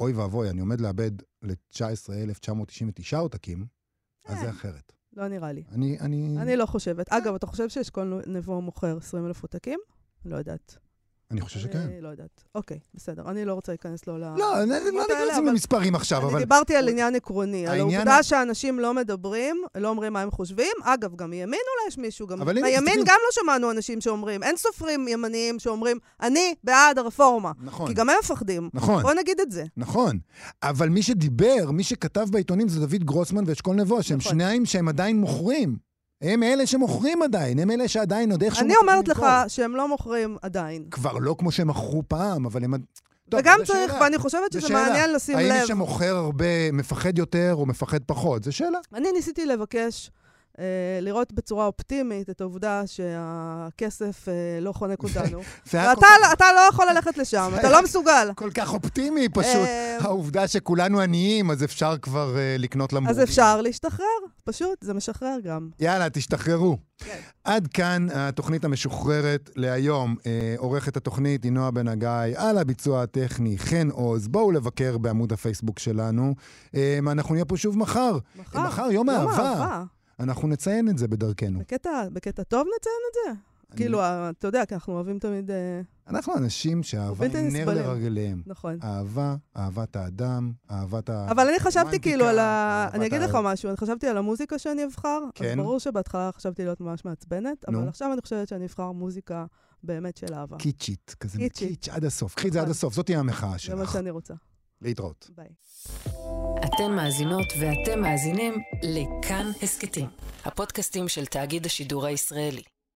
אוי ואבוי, אני עומד לאבד ל-19,999 עותקים, אז זה אה. אחרת. לא נראה לי. אני, אני... אני לא חושבת. אגב, אתה חושב שאשכול נבו מוכר 20 אלף עותקים? לא יודעת. אני חושב שכן. אני לא יודעת. אוקיי, בסדר. אני לא רוצה להיכנס לו ל... לא, אני לא נכנסים למספרים עכשיו, אני אבל... דיברתי על עניין עקרוני, על העובדה שאנשים לא מדברים, לא אומרים מה הם חושבים. אגב, גם מימין אולי יש מישהו, גם אבל הנה, בימין. גם לא שמענו אנשים שאומרים, אין סופרים ימניים שאומרים, אני בעד הרפורמה. נכון, כי גם הם מפחדים. נכון. בוא נגיד את זה. נכון. אבל מי שדיבר, מי שכתב בעיתונים זה דוד גרוסמן ואשכול נבו, שהם נכון. שניים שהם עדיין מוכרים. הם אלה שמוכרים עדיין, הם אלה שעדיין עוד איכשהו... אני אומרת לך. שהם לא מוכרים עדיין. כבר לא כמו שהם מכרו פעם, אבל הם... טוב, וגם צריך, שאלה. ואני חושבת שזה שאלה. מעניין לשים האם מי לב. שמוכר הרבה מפחד יותר או מפחד פחות? זו שאלה. אני ניסיתי לבקש לראות בצורה אופטימית את העובדה שהכסף אה, לא חונק אותנו. ואתה אתה לא יכול ללכת לשם, אתה לא מסוגל. [LAUGHS] כל כך אופטימי פשוט. אה, העובדה שכולנו עניים, אז אפשר כבר אה, לקנות למבורגי. אז אפשר להשתחרר, פשוט, זה משחרר גם. יאללה, תשתחררו. כן. עד כאן התוכנית המשוחררת להיום. אה, עורכת התוכנית היא נועה בן הגיא, על הביצוע הטכני חן עוז. בואו לבקר בעמוד הפייסבוק שלנו. אה, אנחנו נהיה פה שוב מחר. מחר. מחר, יום. אהבה. אנחנו נציין את זה בדרכנו. בקטע, בקטע טוב נציין את זה? כאילו, ה- אתה יודע, כי אנחנו אוהבים תמיד... אה, אנחנו אנשים שאהבה היא נר. לרגליהם. נכון. אהבה, אהבת האדם, אהבת ה... אבל אני חשבתי כאילו על ה... אני אגיד לך משהו, אני חשבתי על המוזיקה שאני אבחר. אז כן. ברור שבהתחלה חשבתי להיות ממש מעצבנת, אבל. עכשיו אני חושבת שאני אבחר מוזיקה באמת של אהבה. קיצ'ית, כזה קיצ'ית. קיץ' עד הסוף. קחי את זה עד נכון. הסוף, זאת תהיה המחאה זה מה שלך. שאני רוצה. להתראות. ביי. אתן מאזינות ואתם מאזינים לכאן הסכתים, הפודקאסטים של תאגיד השידור הישראלי.